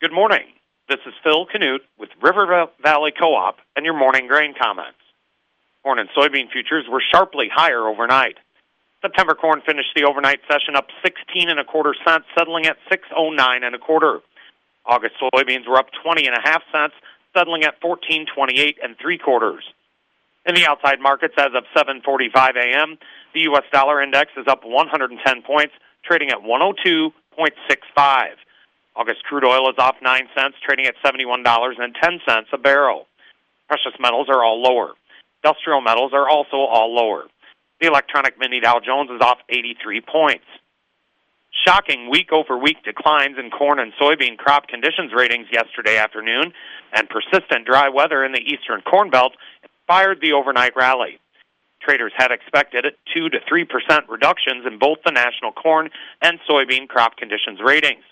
Good morning. This is Phil Canute with River Valley Co-op and your morning grain comments. Corn and soybean futures were sharply higher overnight. September corn finished the overnight session up 16 and a quarter cents, settling at 609 and a quarter. August soybeans were up 20 and a half cents, settling at 1428 and three quarters. In the outside markets as of 7:45 a.m., the US dollar index is up 110 points, trading at 102.65. August crude oil is off 9 cents, trading at $71.10 a barrel. Precious metals are all lower. Industrial metals are also all lower. The electronic mini Dow Jones is off 83 points. Shocking week over week declines in corn and soybean crop conditions ratings yesterday afternoon and persistent dry weather in the eastern corn belt inspired the overnight rally. Traders had expected 2 to 3% reductions in both the national corn and soybean crop conditions ratings.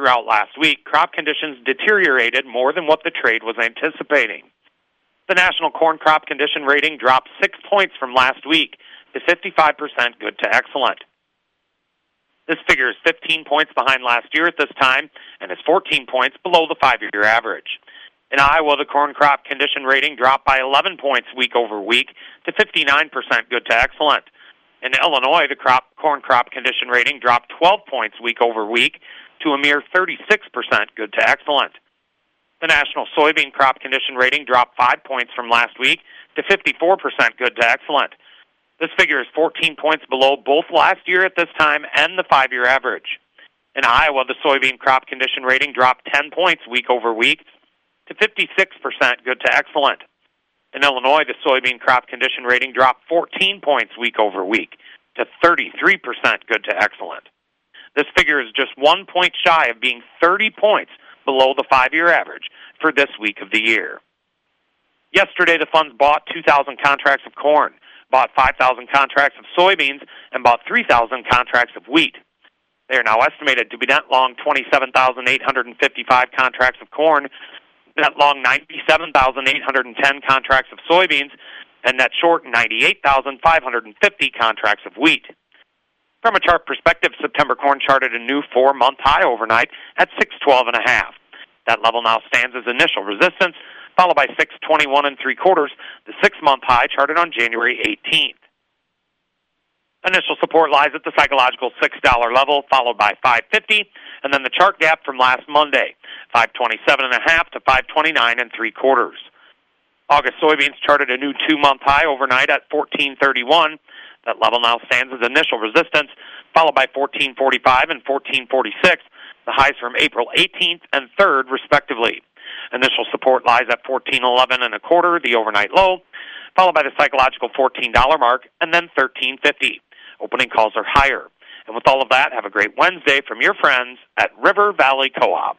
Throughout last week, crop conditions deteriorated more than what the trade was anticipating. The national corn crop condition rating dropped six points from last week to 55% good to excellent. This figure is 15 points behind last year at this time and is 14 points below the five year average. In Iowa, the corn crop condition rating dropped by 11 points week over week to 59% good to excellent. In Illinois, the crop, corn crop condition rating dropped 12 points week over week to a mere 36% good to excellent. The national soybean crop condition rating dropped five points from last week to 54% good to excellent. This figure is 14 points below both last year at this time and the five year average. In Iowa, the soybean crop condition rating dropped 10 points week over week to 56% good to excellent. In Illinois, the soybean crop condition rating dropped 14 points week over week to 33% good to excellent. This figure is just one point shy of being 30 points below the five year average for this week of the year. Yesterday, the funds bought 2,000 contracts of corn, bought 5,000 contracts of soybeans, and bought 3,000 contracts of wheat. They are now estimated to be net long 27,855 contracts of corn, net long 97,810 contracts of soybeans, and net short 98,550 contracts of wheat. From a chart perspective, September corn charted a new four-month high overnight at 612 and a half. That level now stands as initial resistance, followed by 621 and three quarters, the six-month high charted on January 18th. Initial support lies at the psychological $6 level, followed by 550, and then the chart gap from last Monday, 527 and a half to 529 and three quarters. August soybeans charted a new two-month high overnight at 1431, that level now stands as initial resistance, followed by 1445 and 1446, the highs from April 18th and 3rd, respectively. Initial support lies at 1411 and a quarter, the overnight low, followed by the psychological $14 mark, and then 1350. Opening calls are higher. And with all of that, have a great Wednesday from your friends at River Valley Co-op.